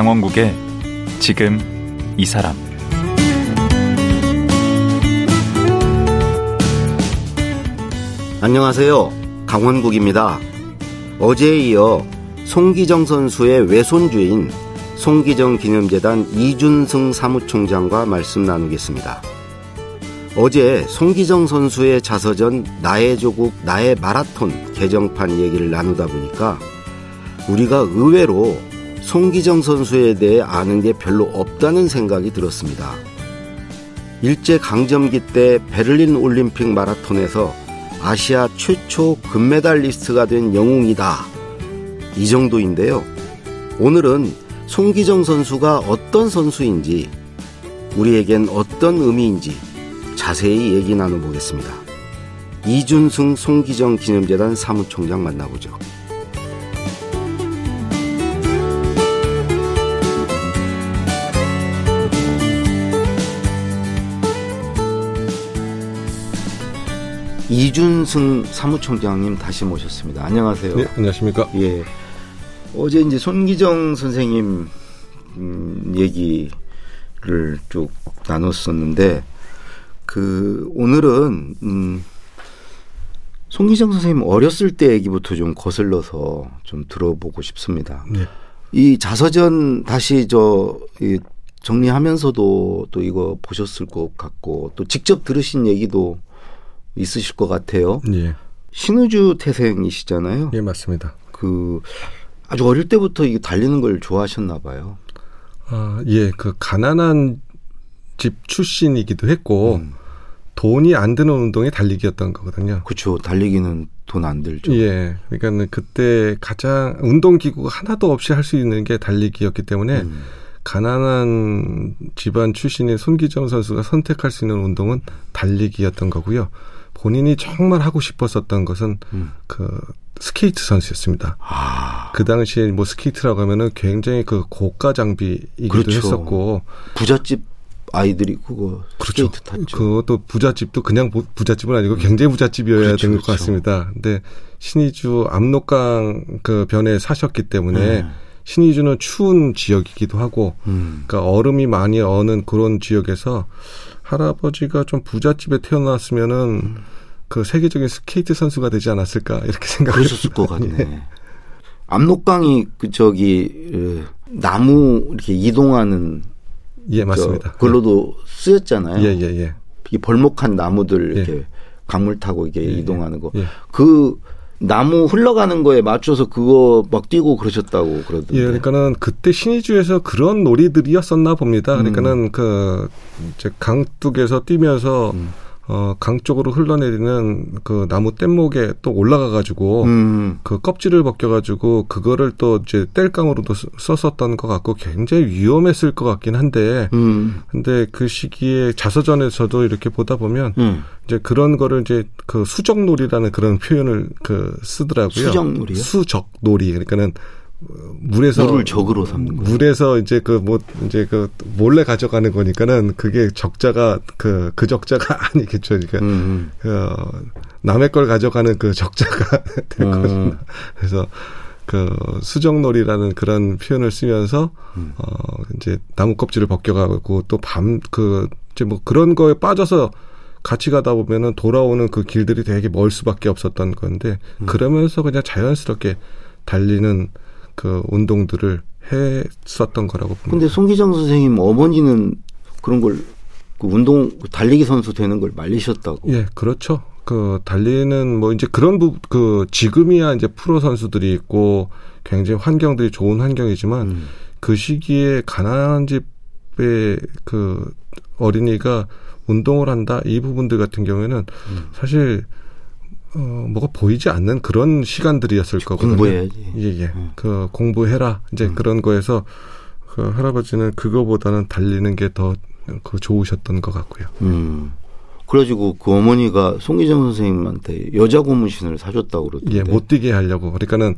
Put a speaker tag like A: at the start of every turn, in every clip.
A: 강원국의 지금 이 사람
B: 안녕하세요. 강원국입니다. 어제에 이어 송기정 선수의 외손주인 송기정 기념재단 이준승 사무총장과 말씀 나누겠습니다. 어제 송기정 선수의 자서전 나의 조국 나의 마라톤 개정판 얘기를 나누다 보니까 우리가 의외로 송기정 선수에 대해 아는 게 별로 없다는 생각이 들었습니다. 일제 강점기 때 베를린 올림픽 마라톤에서 아시아 최초 금메달리스트가 된 영웅이다. 이 정도인데요. 오늘은 송기정 선수가 어떤 선수인지, 우리에겐 어떤 의미인지 자세히 얘기 나눠보겠습니다. 이준승 송기정 기념재단 사무총장 만나보죠. 이준승 사무총장님 다시 모셨습니다. 안녕하세요.
C: 네, 안녕하십니까?
B: 예. 어제 이제 손기정 선생님 음, 얘기를 쭉 나눴었는데 그 오늘은 음 손기정 선생님 어렸을 때 얘기부터 좀 거슬러서 좀 들어보고 싶습니다.
C: 네.
B: 이 자서전 다시 저 이 정리하면서도 또 이거 보셨을 것 같고 또 직접 들으신 얘기도 있으실 것 같아요.
C: 예.
B: 신우주 태생이시잖아요.
C: 예, 맞습니다.
B: 그 아주 어릴 때부터 이 달리는 걸 좋아하셨나 봐요.
C: 아, 예, 그 가난한 집 출신이기도 했고
B: 음.
C: 돈이 안 드는 운동이 달리기였던 거거든요.
B: 그렇죠. 달리기는 돈 안 들죠.
C: 예, 그러니까는 그때 가장 운동 기구가 하나도 없이 할 수 있는 게 달리기였기 때문에
B: 음.
C: 가난한 집안 출신의 손기정 선수가 선택할 수 있는 운동은 달리기였던 거고요. 본인이 정말 하고 싶었었던 것은
B: 음.
C: 그 스케이트 선수였습니다.
B: 아,
C: 그 당시에 뭐 스케이트라고 하면은 굉장히 그 고가 장비이기도
B: 그렇죠.
C: 했었고
B: 부잣집 아이들이 그거
C: 그렇죠.
B: 스케이트 탔죠.
C: 그것도 부잣집도 그냥 부- 부잣집은 아니고 굉장히 부잣집이어야
B: 그렇죠,
C: 된것
B: 그렇죠.
C: 같습니다. 근데 신의주 압록강 그 변에 사셨기 때문에
B: 네.
C: 신의주는 추운 지역이기도 하고
B: 음.
C: 그러니까 얼음이 많이 어는 그런 지역에서 할아버지가 좀 부잣집에 태어났으면은 그 세계적인 스케이트 선수가 되지 않았을까 이렇게 생각을
B: 그러셨을 것. 같네. 압록강이 그 저기 어, 나무 이렇게 이동하는
C: 예,
B: 저
C: 맞습니다.
B: 그걸로도 쓰였잖아요.
C: 예, 예, 예.
B: 이 벌목한 나무들
C: 예.
B: 이렇게 강물 타고 이게
C: 예,
B: 이동하는 거.
C: 예.
B: 그 나무 흘러가는 거에 맞춰서 그거 막 뛰고 그러셨다고 그러던데.
C: 예, 그러니까는 그때 신의주에서 그런 놀이들이었었나 봅니다.
B: 음.
C: 그러니까는 그 이제 강둑에서 뛰면서
B: 음.
C: 어, 강 쪽으로 흘러내리는 그 나무 뗏목에 또 올라가 가지고
B: 음.
C: 그 껍질을 벗겨 가지고 그거를 또 이제 땔감으로도 쓰- 썼었던 것 같고 굉장히 위험했을 것 같긴 한데
B: 음.
C: 근데 그 시기에 자서전에서도 이렇게 보다 보면
B: 음.
C: 이제 그런 거를 이제 그 수적놀이라는 그런 표현을 그 쓰더라고요.
B: 수적놀이요?
C: 수적놀이. 그러니까는 어, 물에서
B: 물을 적으로 삼는 거.
C: 물에서 이제 그 뭐 이제 그 몰래 가져가는 거니까는 그게 적자가 그그 적자가 아니겠죠. 그러니까
B: 음.
C: 그 남의 걸 가져가는 그 적자가 될
B: 음.
C: 것입니다. 그래서 그 수정놀이라는 그런 표현을 쓰면서
B: 음.
C: 어 이제 나무 껍질을 벗겨가고 또 밤 그 이제 뭐 그런 거에 빠져서 같이 가다 보면은 돌아오는 그 길들이 되게 멀 수밖에 없었던 건데
B: 음.
C: 그러면서 그냥 자연스럽게 달리는 그 운동들을 했었던 거라고 봅니다.
B: 근데 송기정 선생님 어머니는 그런 걸 그 운동 달리기 선수 되는 걸 말리셨다고.
C: 예, 그렇죠. 그 달리는 뭐 이제 그런 부, 그 지금이야 이제 프로 선수들이 있고 굉장히 환경들이 좋은 환경이지만
B: 음.
C: 그 시기에 가난한 집의 그 어린이가 운동을 한다 이 부분들 같은 경우에는
B: 음.
C: 사실 어 뭐가 보이지 않는 그런 시간들이었을 거거든요.
B: 공부해야지.
C: 예, 예.
B: 음.
C: 그 공부해라. 이제
B: 음.
C: 그런 거에서 그 할아버지는 그거보다는 달리는 게 더 그 좋으셨던 것 같고요.
B: 음. 그래가지고 그 어머니가 송기정 선생님한테 여자 고무신을 사줬다고 그러던데.
C: 예, 못 뛰게 하려고. 그러니까는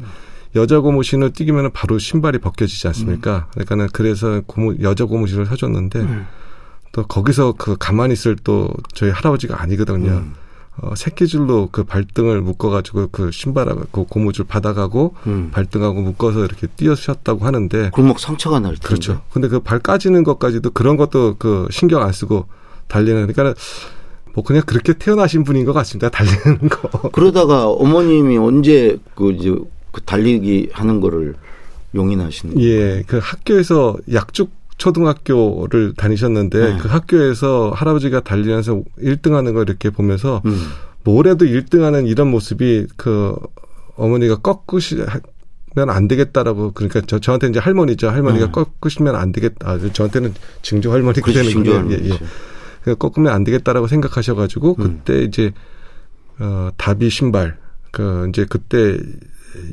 C: 여자 고무신을 뛰기면 바로 신발이 벗겨지지 않습니까? 그러니까는 그래서 고무, 여자 고무신을 사줬는데
B: 음.
C: 또 거기서 그 가만히 있을 또 저희 할아버지가 아니거든요.
B: 음.
C: 어, 새끼줄로 그 발등을 묶어가지고 그 신발하고 그 고무줄 받아가고
B: 음.
C: 발등하고 묶어서 이렇게 뛰어셨다고 하는데
B: 골목 상처가 날 텐데.
C: 그렇죠. 근데 그 발 까지는 것까지도 그런 것도 그 신경 안 쓰고 달리는 그러니까 뭐 그냥 그렇게 태어나신 분인 것 같습니다. 달리는 거.
B: 그러다가 어머님이 언제 그 이제 그 달리기 하는 거를 용인하시는 거예요?
C: 예, 그 학교에서 약죽 초등학교를 다니셨는데
B: 네.
C: 그 학교에서 할아버지가 달리면서 1등 하는 걸 이렇게 보면서
B: 음.
C: 뭐래도 1등 하는 이런 모습이 그 어머니가 꺾으시 면 안 되겠다라고 그러니까 저 저한테 이제 할머니죠 할머니가
B: 네.
C: 꺾으시면 안 되겠다 아, 저한테는 증조 할머니
B: 그렇지,
C: 되는
B: 징조하는
C: 예, 예.
B: 거죠.
C: 그 꺾으면 안 되겠다라고 생각하셔가지고
B: 음.
C: 그때 이제 어 다비 신발 그 이제 그때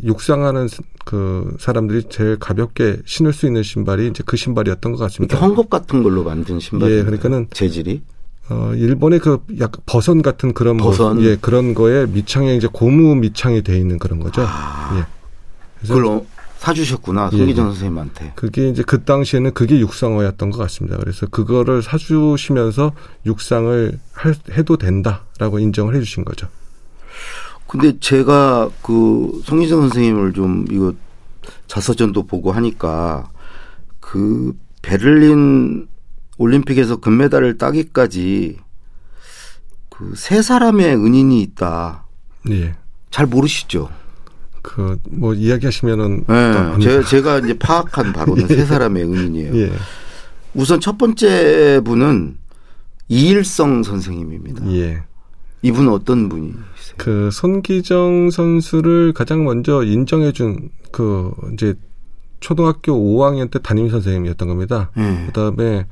C: 육상하는 그 사람들이 제일 가볍게 신을 수 있는 신발이 이제 그 신발이었던 것 같습니다.
B: 헝겊 같은 걸로 만든 신발.
C: 예, 그러니까는
B: 재질이
C: 어 일본의 그 약간 버선 같은 그런
B: 버선?
C: 모습, 예 그런 거에 밑창에 이제 고무 밑창이 돼 있는 그런 거죠.
B: 아,
C: 예. 그래서
B: 사주셨구나
C: 예,
B: 송기정
C: 예.
B: 선생님한테.
C: 그게 이제 그 당시에는 그게 육상어였던 것 같습니다. 그래서 그거를 사주시면서 육상을 할, 해도 된다라고 인정을 해주신 거죠.
B: 근데 제가 그 송기정 선생님을 좀 이거 자서전도 보고 하니까 그 베를린 올림픽에서 금메달을 따기까지 그 세 사람의 은인이 있다.
C: 예.
B: 잘 모르시죠?
C: 그 뭐 이야기하시면은
B: 네,
C: 또 안-
B: 제, 제가 이제 파악한 바로는 세 사람의 은인이에요.
C: 예.
B: 우선 첫 번째 분은 이일성 선생님입니다.
C: 예.
B: 이분은 어떤 분이세요?
C: 그 손기정 선수를 가장 먼저 인정해준 그 이제 초등학교 5학년 때 담임 선생님이었던 겁니다.
B: 예.
C: 그다음에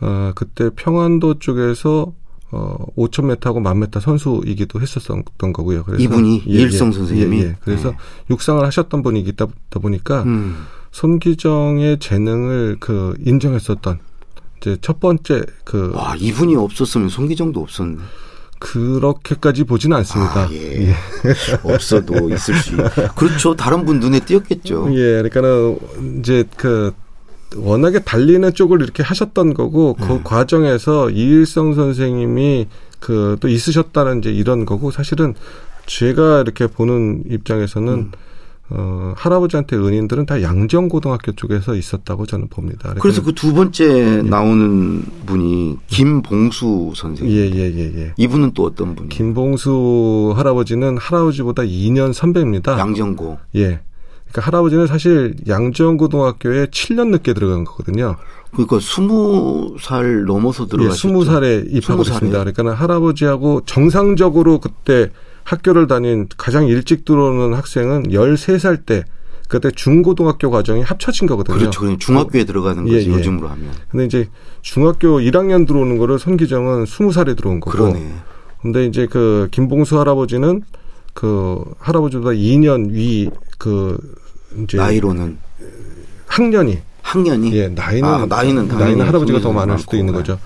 C: 어 그때 평안도 쪽에서 어 5,000m하고 1000m 선수이기도 했었던 거고요. 그래서
B: 이분이? 이일성 선생님이?
C: 예, 예. 그래서
B: 네.
C: 육상을 하셨던 분이기다 보니까
B: 음.
C: 손기정의 재능을 그 인정했었던 이제 첫 번째 그
B: 와, 이분이 없었으면 송기정도 없었네.
C: 그렇게까지 보지는 않습니다.
B: 아, 예. 없어도 있을 수. 있- 그렇죠. 다른 분 눈에 띄었겠죠.
C: 예, 그러니까는 이제 그 워낙에 달리는 쪽을 이렇게 하셨던 거고 그
B: 음.
C: 과정에서 이일성 선생님이 그 또 있으셨다는 이제 이런 거고 사실은 제가 이렇게 보는 입장에서는
B: 음.
C: 어 할아버지한테 은인들은 다 양정고등학교 쪽에서 있었다고 저는 봅니다.
B: 그래서 그 두 번째 나오는 분이 김봉수 선생님.
C: 예, 예, 예, 예.
B: 이분은 또 어떤 분이에요?
C: 김봉수 할아버지는 할아버지보다 2년 선배입니다.
B: 양정고.
C: 예. 그러니까 할아버지는 사실 양정고등학교에 7년 늦게 들어간 거거든요.
B: 그러니까 스무 살 넘어서
C: 예,
B: 들어가셨죠.
C: 스무 살에 입학을
B: 스무 살에.
C: 했습니다. 그러니까 할아버지하고 정상적으로 그때 학교를 다닌 가장 일찍 들어오는 학생은 13살 때 그때 중고등학교 과정이 합쳐진 거거든요.
B: 그렇죠. 중학교에 들어가는
C: 예,
B: 거지
C: 예.
B: 요즘으로 하면.
C: 근데 이제 중학교 1학년 들어오는 거를 손기정은 20살에 들어온 거고.
B: 그러네.
C: 근데 이제 그 김봉수 할아버지는 그 할아버지보다 2년 위 그 이제
B: 나이로는
C: 학년이
B: 학년이.
C: 예, 나이는
B: 아, 나이는
C: 나이는 할아버지가 더 많을 수도 있는. 거죠.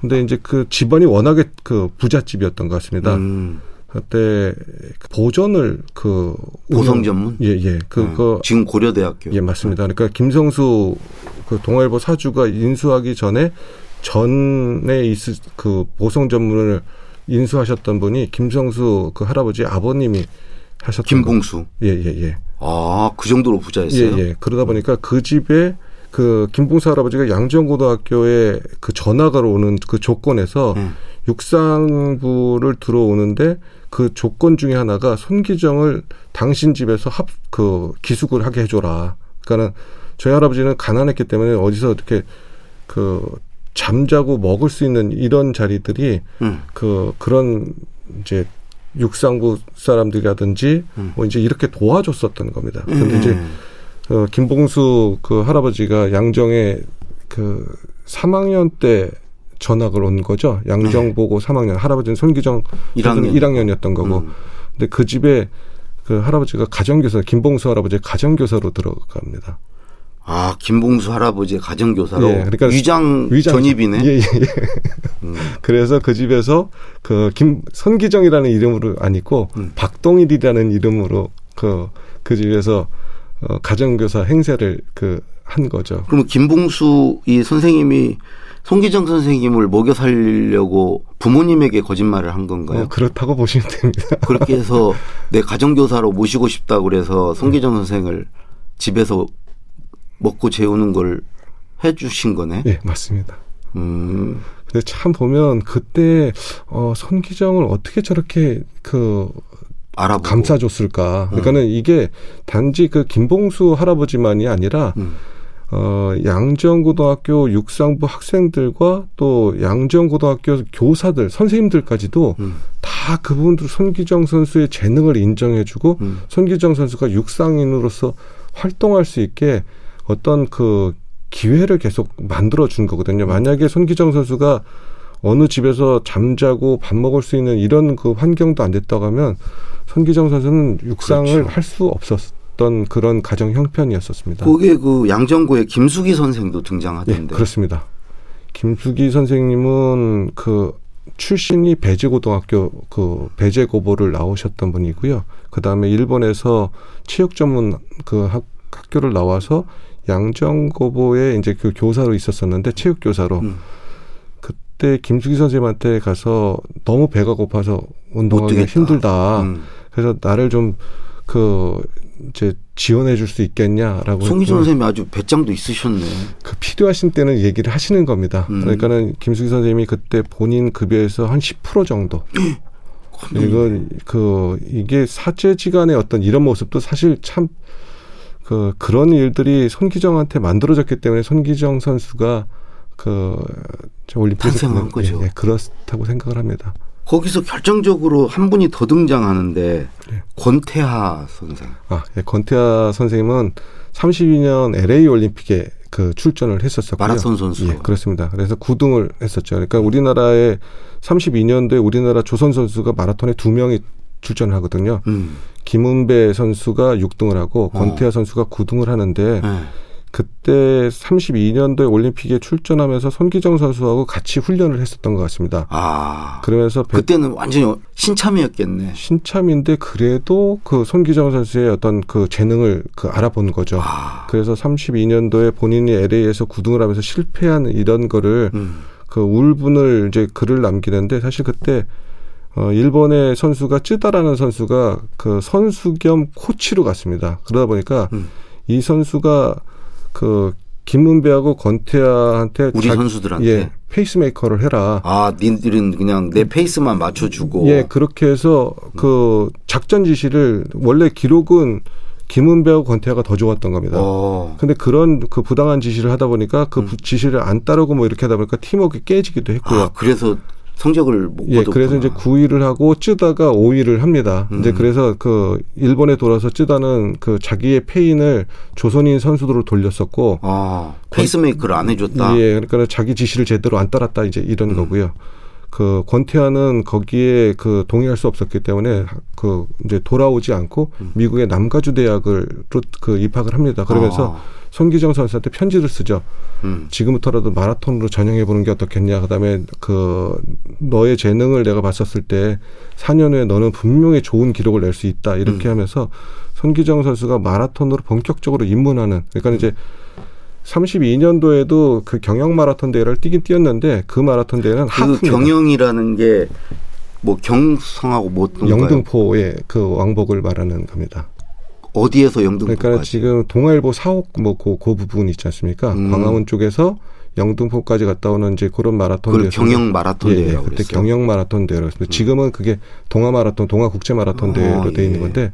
C: 근데 이제 그 집안이 워낙에 그 부잣집이었던 것 같습니다.
B: 음,
C: 그때 보존을 그
B: 고성
C: 운영-
B: 전문.
C: 예, 예. 그거
B: 어, 지금 고려대학교.
C: 예, 맞습니다. 그러니까 김성수 그 동아일보 사주가 인수하기 전에 전에 있을 그 보성 전문을 인수하셨던 분이 김성수 그 할아버지 아버님이 하셨던
B: 김봉수.
C: 거. 예, 예, 예.
B: 아, 그 정도로
C: 예,
B: 부자였어요.
C: 예. 그러다 보니까 그 집에 그 김봉수 할아버지가 양정고등학교에 그 전학을 오는 그 조건에서
B: 예.
C: 육상부를 들어오는데 그 조건 중에 하나가 손기정을 당신 집에서 합 그 기숙을 하게 해줘라. 그러니까는 저희 할아버지는 가난했기 때문에 어디서 이렇게 그 잠자고 먹을 수 있는 이런 자리들이
B: 음.
C: 그 그런 이제 육상부 사람들이라든지
B: 음.
C: 뭐 이제 이렇게 도와줬었던 겁니다. 근데
B: 음.
C: 이제 어, 김봉수 그 할아버지가 양정에 그 3학년 때 전학을 온 거죠. 양정
B: 네.
C: 보고 3학년. 할아버지는 손기정
B: 1학년.
C: 1학년이었던 거고.
B: 음.
C: 근데 그 집에 그 할아버지가 가정교사, 김봉수 할아버지 가정교사로 들어갑니다.
B: 아, 김봉수 할아버지의 가정교사로
C: 예, 그러니까
B: 위장,
C: 위장-
B: 전입이네.
C: 예, 예, 예.
B: 음.
C: 그래서 그 집에서 그 김, 손기정이라는 이름으로 아니고
B: 음.
C: 박동일이라는 이름으로 그, 그 집에서 어, 가정교사 행세를 그 한 거죠.
B: 그러면 김봉수 이 선생님이 송기정 선생님을 먹여 살려고 부모님에게 거짓말을 한 건가요?
C: 어, 그렇다고 보시면 됩니다.
B: 그렇게 해서 내 가정교사로 모시고 싶다고 그래서 송기정 선생을 집에서 먹고 재우는 걸 해주신 거네.
C: 예, 맞습니다.
B: 음,
C: 근데 참 보면 그때 어, 손기정을 어떻게 저렇게 그
B: 알아보고.
C: 감싸줬을까? 그러니까는 이게 단지 그 김봉수 할아버지만이 아니라
B: 음.
C: 어, 양정고등학교 육상부 학생들과 또 양정고등학교 교사들, 선생님들까지도
B: 음.
C: 다 그분들 손기정 선수의 재능을 인정해주고
B: 음.
C: 손기정 선수가 육상인으로서 활동할 수 있게 어떤 그 기회를 계속 만들어 준 거거든요. 만약에 손기정 선수가 어느 집에서 잠자고 밥 먹을 수 있는 이런 그 환경도 안 됐다고 하면 손기정 선수는 육상을
B: 그렇죠.
C: 할수 없었 던 그런 가정 형편이었었습니다.
B: 거기에 그 양정고의 김수기 선생도
C: 예,
B: 등장하던데.
C: 그렇습니다. 김수기 선생님은 그 출신이 배제고등학교 그 배제고보를 나오셨던 분이고요. 그 다음에 일본에서 체육 전문 그 학, 학교를 나와서 양정고보에 이제 그 교사로 있었었는데 체육 교사로
B: 음.
C: 그때 김수기 선생님한테 가서 너무 배가 고파서 운동하기. 힘들다.
B: 음.
C: 그래서 나를 좀 그 이제 지원해 줄 수 있겠냐라고 했더니
B: 선생님이 아주 배짱도 있으셨네.
C: 그 필요하신 때는 얘기를 하시는 겁니다.
B: 음.
C: 그러니까는 김수기 선생님이 그때 본인 급여에서 한 10% 정도. 이건 그 이게 사제지간의 어떤 이런 모습도 사실 참 그 그런 일들이 손기정한테 만들어졌기 때문에 손기정 선수가 그 올림픽에서
B: 탄생한
C: 그-
B: 거죠.
C: 예, 예, 그렇다고 생각을 합니다.
B: 거기서 결정적으로 한 분이 더 등장하는데
C: 네.
B: 권태하 선생.
C: 아, 예, 권태하 선생님은 32년 LA 올림픽에 그 출전을 했었었고요.
B: 마라톤 선수.
C: 예, 그렇습니다. 그래서 9등을 했었죠. 그러니까 우리나라에 32년도에 우리나라 조선 선수가 마라톤에 두 명이 출전을 하거든요.
B: 음.
C: 김은배 선수가 6등을 하고
B: 어.
C: 권태하 선수가 9등을 하는데
B: 네.
C: 그때 32년도에 올림픽에 출전하면서 손기정 선수하고 같이 훈련을 했었던 것 같습니다.
B: 아.
C: 그러면서 배-
B: 그때는 완전히 신참이었겠네.
C: 신참인데 그래도 그 손기정 선수의 어떤 그 재능을 그 알아본 거죠.
B: 아.
C: 그래서 32년도에 본인이 LA에서 9등을 하면서 실패한 이런 거를
B: 음.
C: 그 울분을 이제 글을 남기는데 사실 그때 어 일본의 선수가 쯔다라는 선수가 그 선수 겸 코치로 갔습니다. 그러다 보니까
B: 음.
C: 이 선수가 그 김은배하고 권태하한테
B: 우리
C: 자-
B: 선수들한테.
C: 예, 페이스메이커를 해라.
B: 아, 니들은 그냥 내 페이스만 맞춰주고.
C: 예, 그렇게 해서 그 작전 지시를 원래 기록은 김은배하고 권태하가 더 좋았던 겁니다.
B: 어.
C: 근데 그런 그 부당한 지시를 하다 보니까 그
B: 음.
C: 부- 지시를 안 따르고 뭐 이렇게 하다 보니까 팀워크 깨지기도 했고요.
B: 아, 그래서 성적을 못
C: 예. 그래서 이제 9위를 하고 쯔다가 5위를 합니다.
B: 음.
C: 이제 그래서 그 일본에 돌아서 쯔다는 그 자기의 패인을 조선인 선수들로 돌렸었고
B: 아, 페이스메이커를 안 해줬다.
C: 예, 그러니까 자기 지시를 제대로 안 따랐다 이제 이런
B: 음.
C: 거고요. 그 권태하는 거기에 그 동의할 수 없었기 때문에 그 이제 돌아오지 않고
B: 음.
C: 미국의 남가주 대학을 그 입학을 합니다. 그러면서
B: 아,
C: 손기정 선수한테 편지를 쓰죠.
B: 음.
C: 지금부터라도 마라톤으로 전향해 보는 게 어떻겠냐. 그다음에 그 너의 재능을 내가 봤었을 때 4년 후에 너는 분명히 좋은 기록을 낼 수 있다. 이렇게
B: 음.
C: 하면서 손기정 선수가 마라톤으로 본격적으로 입문하는. 그러니까 이제 32년도에도 그 경영 마라톤 대회를 뛰긴 뛰었는데 그 마라톤 대회는
B: 그
C: 하프입니다.
B: 경영이라는 게 뭐 경성하고 뭐?
C: 영등포의 그 왕복을 말하는 겁니다.
B: 어디에서 영등포까지?
C: 그러니까 지금 동아일보 사옥 뭐그 그 부분 있지 않습니까?
B: 음.
C: 광화문 쪽에서 영등포까지 갔다 오는 이제 그런 마라톤 대회에서
B: 경영 마라톤
C: 예, 예,
B: 대회라고
C: 그때
B: 그랬어요.
C: 경영 마라톤 대회라고 했습니다. 지금은 그게 동아 마라톤, 동아 국제 마라톤
B: 어,
C: 대회로 돼 있는
B: 예.
C: 건데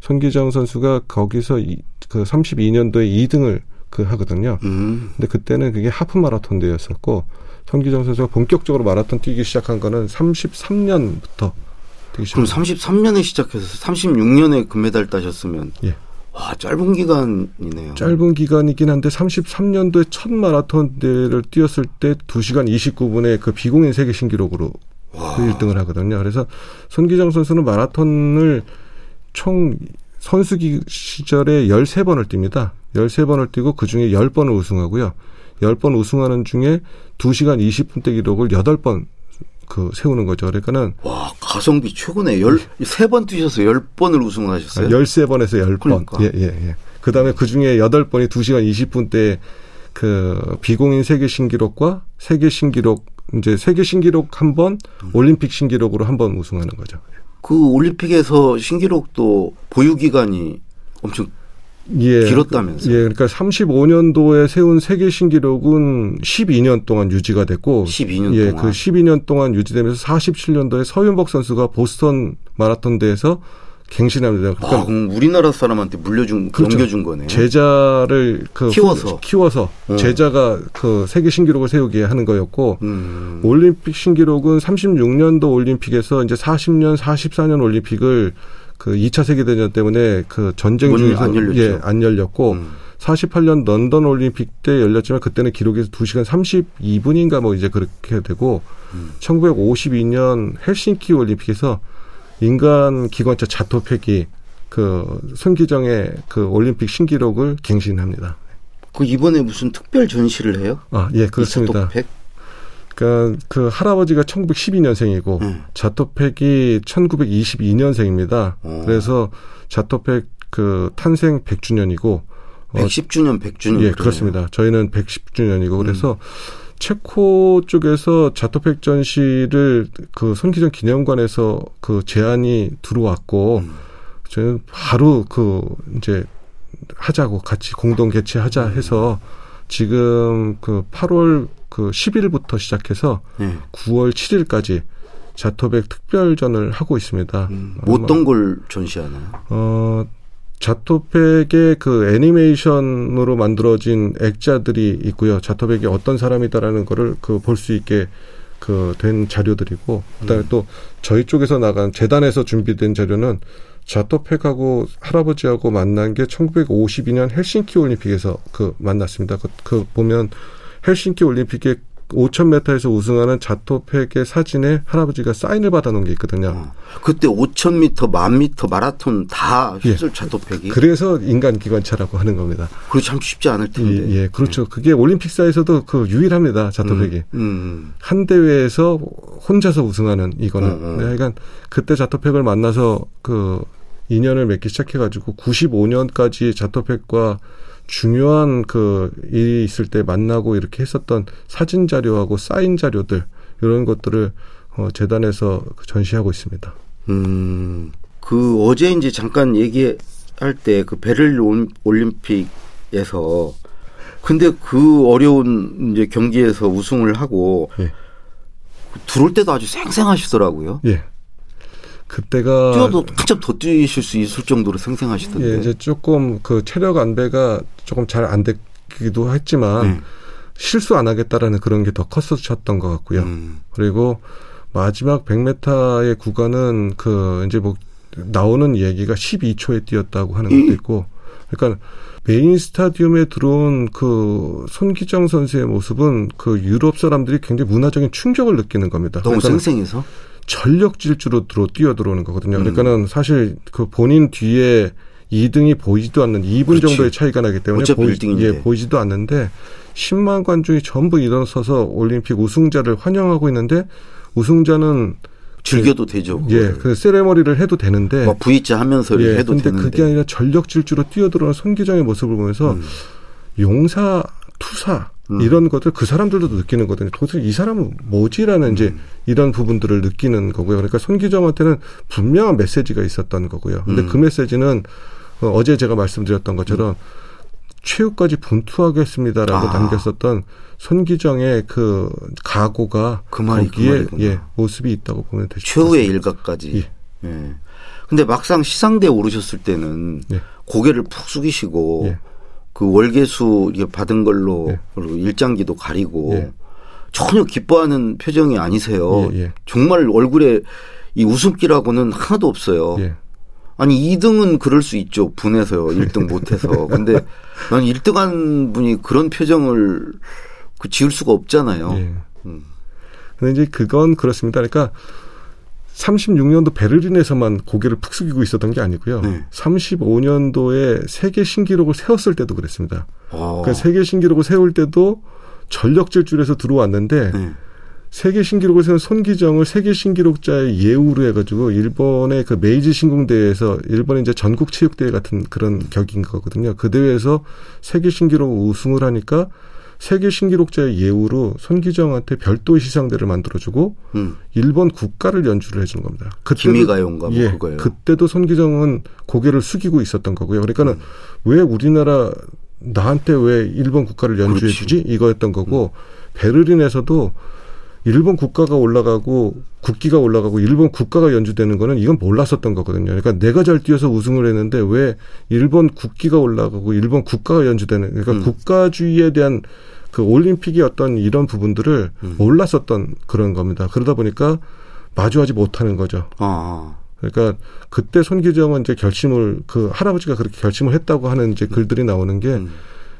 C: 손기정 선수가 거기서 이, 그 32년도에 2등을 그 하거든요.
B: 음.
C: 근데 그때는 그게 하프 마라톤 대회였었고 손기정 선수가 본격적으로 마라톤 뛰기 시작한 거는 33년부터 뛰기
B: 그럼
C: 시작.
B: 33년에 시작해서 36년에 금메달 따셨으면
C: 예.
B: 와 짧은 기간이네요.
C: 짧은 기간이긴 한데 33년도에 첫 마라톤 대회를 뛰었을 때 2시간 29분의 그 비공인 세계 신기록으로
B: 와.
C: 그 1등을 하거든요. 그래서 손기정 선수는 마라톤을 총 선수 기 시절에 13번을 뜁니다. 13번을 뛰고 그중에 10번을 우승하고요. 10번 우승하는 중에 2시간 20분대 기록을 8번 그 세우는 거죠. 그러니까는
B: 와 가성비 최고네. 열 세 번 뛰셔서 열 번을 우승하셨어요.
C: 13번에서 10번.
B: 그러니까.
C: 예, 예, 예. 그다음에 그중에 8번이 2시간 20분대 그 비공인 세계 신기록과 세계 신기록 이제 세계 신기록 한 번, 올림픽 신기록으로 한 번 우승하는 거죠.
B: 그 올림픽에서 신기록도 보유 기간이 엄청
C: 예.
B: 길었다면서요?
C: 예, 그러니까 35년도에 세운 세계 신기록은 12년 동안 유지가 됐고
B: 12년
C: 예,
B: 동안.
C: 그 12년 동안 유지되면서 47년도에 서윤복 선수가 보스턴 마라톤 대회에서 갱신합니다.
B: 아,
C: 그러니까
B: 그럼 우리나라 사람한테 물려준
C: 그렇죠.
B: 넘겨준 거네.
C: 제자를 그
B: 키워서.
C: 키워서
B: 어.
C: 제자가 그 세계 신기록을 세우게 하는 거였고
B: 음.
C: 올림픽 신기록은 36년도 올림픽에서 이제 40년, 44년 올림픽을 그 2차 세계대전 때문에 그 전쟁 중에서
B: 안 열렸죠.
C: 예, 안 열렸고
B: 음.
C: 48년 런던 올림픽 때 열렸지만 그때는 기록이 2시간 32분인가 뭐 이제 그렇게 되고
B: 음.
C: 1952년 헬싱키 올림픽에서 인간 기관차 자토팩이 그 손기정의 그 올림픽 신기록을 갱신합니다.
B: 그 이번에 무슨 특별 전시를 해요?
C: 아, 예, 그렇습니다.
B: 이차토팩?
C: 그러니까 그 할아버지가 1912년생이고
B: 음.
C: 자토팩이 1922년생입니다.
B: 어.
C: 그래서 자토팩 그 탄생 100주년이고 어,
B: 110주년, 100주년.
C: 예, 그렇습니다. 저희는 110주년이고 그래서 체코 쪽에서 자토팩 전시를 그 손기정 기념관에서 그 제안이 들어왔고
B: 음.
C: 저희는 바로 그 이제 하자고 같이 공동 개최하자 해서 지금 그 8월 그 10일부터 시작해서
B: 예.
C: 9월 7일까지 자토백 특별전을 하고 있습니다.
B: 음, 뭐 어떤 걸 전시하나요?
C: 어, 자토백의 그 애니메이션으로 만들어진 액자들이 있고요. 자토백이 어떤 사람이다라는 거를 그 볼 수 있게 그 된 자료들이고, 그다음에 또 저희 쪽에서 나간 재단에서 준비된 자료는 자토팩하고 할아버지하고 만난 게 1952년 헬싱키 올림픽에서 그 만났습니다. 그, 그 보면 헬싱키 올림픽에 5,000m에서 우승하는 자토팩의 사진에 할아버지가 사인을 받아놓은 게 있거든요.
B: 어. 그때 5,000m, 1,000m 마라톤 다
C: 예.
B: 휩쓸 자토팩이.
C: 그래서 인간 기관차라고 하는 겁니다.
B: 그거 참 쉽지 않을 텐데.
C: 예, 예, 그렇죠. 그게 올림픽사에서도 그 유일합니다. 자토팩이.
B: 음, 음.
C: 한 대회에서 혼자서 우승하는 이거는.
B: 음, 음.
C: 네, 그러니까 그때 자토팩을 만나서 그 인연을 맺기 시작해가지고 95년까지 자토팩과 중요한 그 일이 있을 때 만나고 이렇게 했었던 사진 자료하고 사인 자료들 이런 것들을 어, 재단에서 전시하고 있습니다.
B: 음, 그 어제 이제 잠깐 얘기할 때 그 베를린 올- 올림픽에서 근데 그 어려운 이제 경기에서 우승을 하고
C: 예.
B: 들어올 때도 아주 생생하시더라고요.
C: 예. 그때가
B: 뛰어도 한참 더 뛰실 수 있을 정도로 생생하시던데.
C: 예, 이제 조금 그 체력 안배가 조금 잘 안 됐기도 했지만
B: 음.
C: 실수 안 하겠다라는 그런 게 더 컸었던 것 같고요.
B: 음.
C: 그리고 마지막 100m의 구간은 그 이제 뭐 나오는 얘기가 12초에 뛰었다고 하는 것도 있고 그러니까 메인 스타디움에 들어온 그 손기정 선수의 모습은 그 유럽 사람들이 굉장히 문화적인 충격을 느끼는 겁니다.
B: 너무
C: 그러니까
B: 생생해서.
C: 전력 질주로 들어 뛰어 들어오는 거거든요.
B: 음.
C: 그러니까는 사실 그 본인 뒤에 2등이 보이지도 않는 2분
B: 그렇지.
C: 정도의 차이가 나기 때문에 보이,
B: 1등인데.
C: 예, 보이지도 않는데 10만 관중이 전부 일어서서 올림픽 우승자를 환영하고 있는데 우승자는
B: 즐겨도 되죠.
C: 예.
B: 그
C: 세레머니를 해도 되는데
B: 뭐 V자 하면서
C: 예,
B: 해도
C: 근데
B: 되는데.
C: 그게 아니라 전력 질주로 뛰어들어오는 손기정의 모습을 보면서
B: 음.
C: 용사, 투사
B: 음.
C: 이런 것들 그 사람들도 느끼는 거거든요. 도대체 이 사람은 뭐지라는 이제
B: 음.
C: 이런 부분들을 느끼는 거고요. 그러니까 손기정한테는 분명한 메시지가 있었던 거고요. 근데
B: 음.
C: 그 메시지는 어, 어제 제가 말씀드렸던 것처럼 최후까지 분투하겠습니다라고
B: 아.
C: 남겼었던 손기정의 그 각오가
B: 그 말이 그
C: 거기에
B: 말이구나.
C: 예, 모습이 있다고 보면 되죠.
B: 최후의 일각까지.
C: 예.
B: 예. 근데 막상 시상대에 오르셨을 때는
C: 예.
B: 고개를 푹 숙이시고
C: 예.
B: 그 월계수 받은 걸로
C: 예.
B: 그리고 일장기도 가리고
C: 예.
B: 전혀 기뻐하는 표정이 아니세요.
C: 예, 예.
B: 정말 얼굴에 이 웃음기라고는 하나도 없어요.
C: 예.
B: 아니 2등은 그럴 수 있죠. 분해서요. 1등 못해서. 근데 난 1등한 분이 그런 표정을 그 지을 수가 없잖아요.
C: 예.
B: 음.
C: 근데 이제 그건 그렇습니다. 그러니까 36년도 베를린에서만 고개를 푹 숙이고 있었던 게 아니고요.
B: 네.
C: 35년도에 세계 신기록을 세웠을 때도 그랬습니다.
B: 어.
C: 그 세계 신기록을 세울 때도 전력 질주에서 들어왔는데
B: 네.
C: 세계 신기록을 세운 손기정을 세계 신기록자의 예우로 해가지고 일본의 그 메이지 신궁대회에서 일본의 이제 전국 체육대회 같은 그런 격인 거거든요. 그 대회에서 세계 신기록 우승을 하니까 세계 신기록자의 예우로 손기정한테 별도의 시상대를 만들어주고
B: 음.
C: 일본 국가를 연주를 해주는 겁니다.
B: 기미가요인가 뭐
C: 예,
B: 그거예요.
C: 그때도 손기정은 고개를 숙이고 있었던 거고요. 그러니까는
B: 음.
C: 왜 우리나라 나한테 왜 일본 국가를 연주해주지 이거였던 거고
B: 음.
C: 베를린에서도 일본 국가가 올라가고 국기가 올라가고 일본 국가가 연주되는 거는 이건 몰랐었던 거거든요. 그러니까 내가 잘 뛰어서 우승을 했는데 왜 일본 국기가 올라가고 일본 국가가 연주되는 그러니까
B: 음.
C: 국가주의에 대한 그 올림픽의 어떤 이런 부분들을
B: 음.
C: 몰랐었던 그런 겁니다. 그러다 보니까 마주하지 못하는 거죠.
B: 아,
C: 그러니까 그때 손기정은 이제 결심을 그 할아버지가 그렇게 결심을 했다고 하는 이제 글들이 나오는 게
B: 음.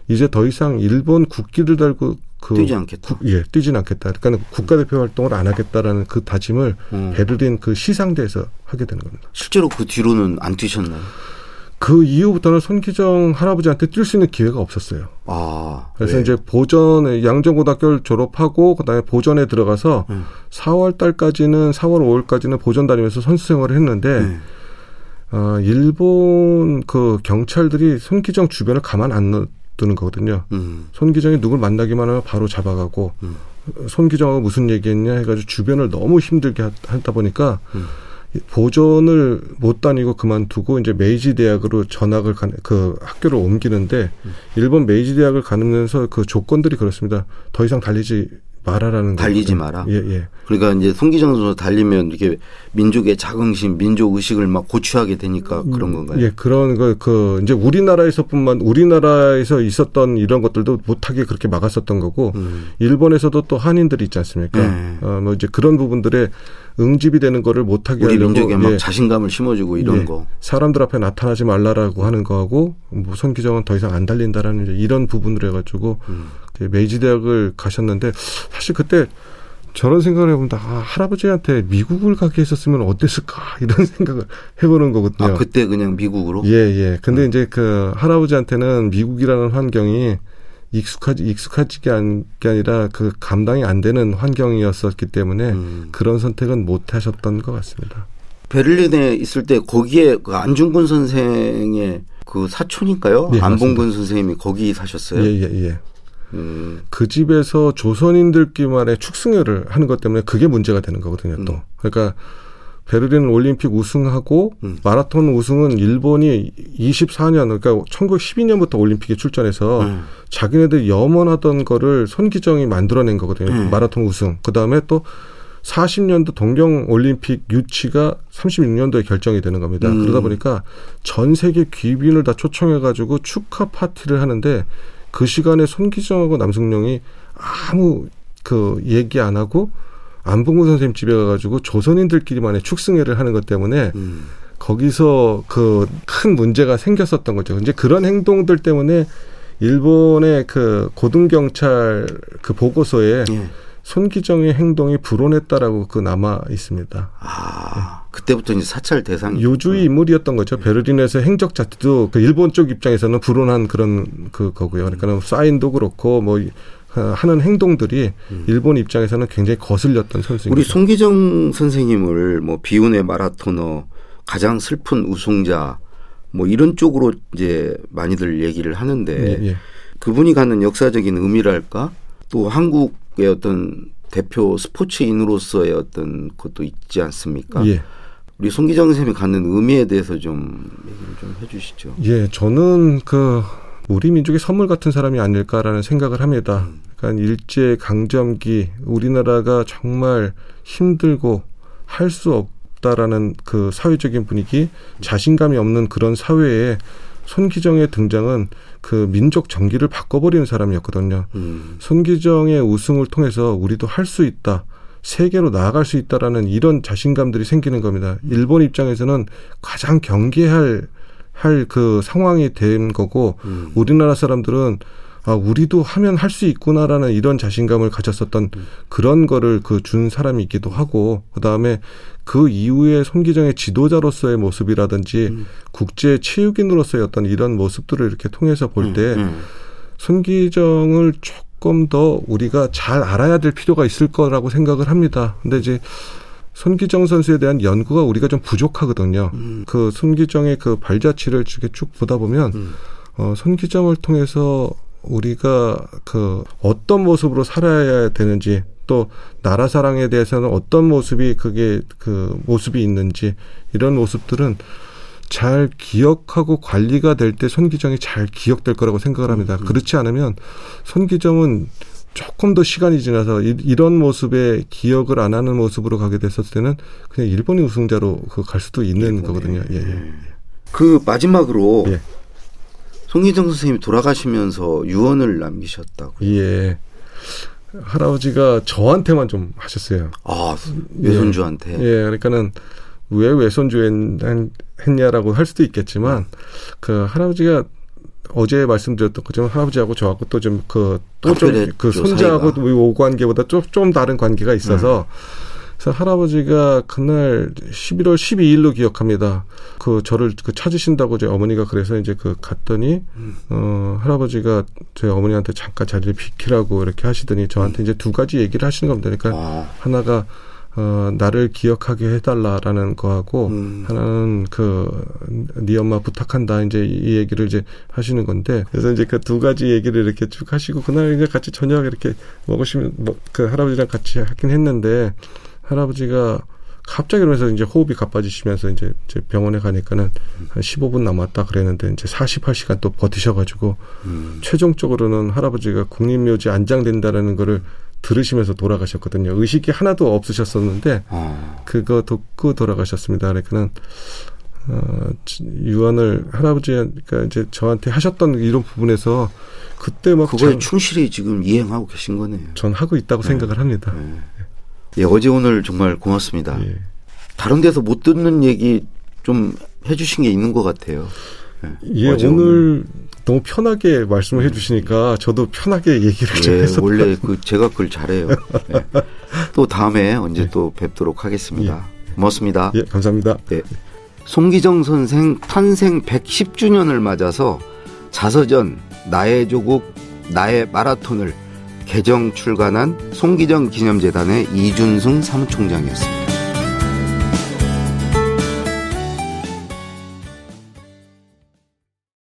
C: 이제 더 이상 일본 국기를 달고 그
B: 뛰지 않겠다.
C: 국- 예, 뛰진 않겠다. 그러니까 국가대표 활동을 안 하겠다라는 그 다짐을
B: 음.
C: 베를린 그 시상대에서 하게 되는 겁니다.
B: 실제로 그 뒤로는 안 뛰셨나요?
C: 그 이후부터는 손기정 할아버지한테 뛸 수 있는 기회가 없었어요.
B: 아,
C: 그래서
B: 왜?
C: 이제 보전에 양정고등학교를 졸업하고 그다음에 보전에 들어가서
B: 음.
C: 4월 달까지는 4월 5월까지는 보전 다니면서 선수 생활을 했는데
B: 네.
C: 어, 일본 그 경찰들이 손기정 주변을 가만 안놔 두는 거거든요.
B: 음.
C: 손기정이 누굴 만나기만 하면 바로 잡아가고
B: 음.
C: 손기정하고 무슨 얘기했냐 해가지고 주변을 너무 힘들게 하- 하다 보니까
B: 음.
C: 보존을 못 다니고 그만두고 이제 메이지 대학으로 전학을 가, 그 학교를 옮기는데
B: 음.
C: 일본 메이지 대학을 가면서 그 조건들이 그렇습니다. 더 이상 달리지 말아라는
B: 달리지
C: 거거든요.
B: 마라.
C: 예, 예.
B: 그러니까 이제 송기정 선수 달리면 이렇게 민족의 자긍심, 민족 의식을 막 고취하게 되니까 그런 건가요?
C: 예, 그런 거, 그, 이제 우리나라에서뿐만, 우리나라에서 있었던 이런 것들도 못하게 그렇게 막았었던 거고,
B: 음.
C: 일본에서도 또 한인들이 있지 않습니까?
B: 네.
C: 어, 뭐 이제 그런 부분들에 응집이 되는 거를 못하게
B: 우리
C: 하려고.
B: 민족에 막
C: 예,
B: 자신감을 심어주고 이런
C: 예,
B: 거.
C: 사람들 앞에 나타나지 말라라고 하는 거하고, 뭐 손기정은 더 이상 안 달린다라는 이런 부분을 해가지고,
B: 음.
C: 그 메이지 대학을 가셨는데, 사실 그때 저런 생각을 해본다. 아, 할아버지한테 미국을 가게 했었으면 어땠을까? 이런 생각을 해보는 거거든요.
B: 아 그때 그냥 미국으로?
C: 예, 예. 근데
B: 음.
C: 이제 그 할아버지한테는 미국이라는 환경이 익숙하지, 익숙하지가 않게 아니라 그 감당이 안 되는 환경이었었기 때문에
B: 음.
C: 그런 선택은 못 하셨던 것 같습니다.
B: 베를린에 있을 때 거기에 그 안중근 선생의 그 사촌인가요?
C: 예,
B: 안봉근 선생님이 거기 사셨어요.
C: 예, 예, 예.
B: 음,
C: 그 집에서 조선인들끼만의 축승회를 하는 것 때문에 그게 문제가 되는 거거든요, 또.
B: 음.
C: 그러니까 베를린 올림픽 우승하고
B: 음.
C: 마라톤 우승은 일본이 24년, 그러니까 1912년부터 올림픽에 출전해서
B: 음.
C: 자기네들이 염원하던 거를 손기정이 만들어낸 거거든요.
B: 음.
C: 마라톤 우승. 그 다음에 또 40년도 동경 올림픽 유치가 36년도에 결정이 되는 겁니다.
B: 음.
C: 그러다 보니까 전 세계 귀빈을 다 초청해 가지고 축하 파티를 하는데 그 시간에 손기정하고 남승용이 아무 그 얘기 안 하고 안봉구 선생님 집에 가가지고 조선인들끼리만의 축승회를 하는 것 때문에
B: 음.
C: 거기서 그 큰 문제가 생겼었던 거죠. 이제 그런 행동들 때문에 일본의 그 고등경찰 그 보고서에
B: 예.
C: 손기정의 행동이 불온했다라고 그 남아 있습니다.
B: 아 그때부터 이제 사찰 대상.
C: 요주의 인물이었던 거죠. 베를린에서 행적 자체도 그 일본 쪽 입장에서는 불온한 그런 그 거고요. 그러니까 사인도 그렇고 뭐 하는 행동들이 일본 입장에서는 굉장히 거슬렸던 선수입니다.
B: 우리 송기정 선생님을 뭐 비운의 마라토너, 가장 슬픈 우승자, 뭐 이런 쪽으로 이제 많이들 얘기를 하는데
C: 예, 예.
B: 그분이 갖는 역사적인 의미랄까 또 한국의 어떤 대표 스포츠인으로서의 어떤 것도 있지 않습니까?
C: 예.
B: 우리 송기정 선생님이 갖는 의미에 대해서 좀 얘기를 좀 해주시죠.
C: 예, 저는 그 우리 민족의 선물 같은 사람이 아닐까라는 생각을 합니다. 그러니까 일제 강점기 우리나라가 정말 힘들고 할 수 없다라는 그 사회적인 분위기, 자신감이 없는 그런 사회에 손기정의 등장은 그 민족 정기를 바꿔버리는 사람이었거든요.
B: 음,
C: 손기정의 우승을 통해서 우리도 할 수 있다. 세계로 나아갈 수 있다라는 이런 자신감들이 생기는 겁니다. 일본 입장에서는 가장 경계할 할 그 상황이 된 거고
B: 음.
C: 우리나라 사람들은 아 우리도 하면 할 수 있구나라는 이런 자신감을 가졌었던
B: 음.
C: 그런 거를 그 준 사람이기도 하고 그다음에 그 이후에 손기정의 지도자로서의 모습이라든지
B: 음.
C: 국제 체육인으로서의 어떤 이런 모습들을 이렇게 통해서 볼때
B: 음,
C: 손기정을 조금 더 우리가 잘 알아야 될 필요가 있을 거라고 생각을 합니다. 근데 이제 손기정 선수에 대한 연구가 우리가 좀 부족하거든요.
B: 음.
C: 그 손기정의 그 발자취를 쭉 보다 보면
B: 음.
C: 어, 손기정을 통해서 우리가 그 어떤 모습으로 살아야 되는지 또 나라 사랑에 대해서는 어떤 모습이 그게 그 모습이 있는지 이런 모습들은 잘 기억하고 관리가 될때 손기정이 잘 기억될 거라고 생각을 합니다.
B: 음.
C: 그렇지 않으면 손기정은 조금 더 시간이 지나서 이, 런 모습의 기억을 안 하는 모습으로 가게 됐었을 때는 그냥 일본이 우승자로 그 갈 수도 있는
B: 일본이.
C: 거거든요. 예, 예.
B: 그 마지막으로
C: 예.
B: 송기정 선생님이 돌아가시면서 유언을 남기셨다고.
C: 예. 할아버지가 저한테만 좀 하셨어요.
B: 아 외손주한테.
C: 예, 그러니까는 왜 외손주 했- 했냐라고 할 수도 있겠지만 그 할아버지가 어제 말씀드렸던 것처럼 할아버지하고 저하고 또 좀 그 또좀
B: 각별했죠,
C: 그 손자하고. 오 관계보다 좀, 좀 다른 관계가 있어서 그래서 할아버지가 그날 11월 12일로 기억합니다. 그 저를 그 찾으신다고 제 어머니가 그래서 이제 그 갔더니 어 할아버지가 제 어머니한테 잠깐 자리를 비키라고 이렇게 하시더니 저한테 이제 두 가지 얘기를 하시는 겁니다. 그러니까
B: 아,
C: 하나가 어 나를 기억하게 해달라라는 거하고
B: 음.
C: 하나는 그네 엄마 부탁한다 이제 이 얘기를 이제 하시는 건데 그래서 이제 그 두 가지 얘기를 이렇게 쭉 하시고 그날 이제 같이 저녁 이렇게 먹으시면 뭐, 그 할아버지랑 같이 하긴 했는데 할아버지가 갑자기 그러면서 이제 호흡이 가빠지시면서 이제, 이제 병원에 가니까는 한 15분 남았다 그랬는데 이제 48시간 또 버티셔가지고
B: 음.
C: 최종적으로는 할아버지가 국립묘지 안장된다라는 거를 들으시면서 돌아가셨거든요. 의식이 하나도 없으셨었는데
B: 아,
C: 그거 듣고 돌아가셨습니다. 그러니까는 어, 지- 유언을 할아버지가 이제 저한테 하셨던 이런 부분에서 그때 막
B: 그거에
C: 참-
B: 충실히 지금 이행하고 계신 거네요.
C: 전 하고 있다고 생각을 합니다.
B: 예, 어제 오늘 정말 고맙습니다.
C: 예.
B: 다른 데서 못 듣는 얘기 좀 해주신 게 있는 것 같아요.
C: 예, 오늘 너무 편하게 말씀을 해주시니까 저도 편하게 얘기를 좀
B: 예,
C: 해서
B: 원래 그 제가 그걸 잘해요. 예. 또 다음에 언제 또 뵙도록 하겠습니다. 고맙습니다.
C: 예, 감사합니다.
B: 네. 송기정 선생 탄생 110주년을 맞아서 자서전 나의 조국 나의 마라톤을 개정 출간한 송기정 기념재단의 이준승 사무총장이었습니다.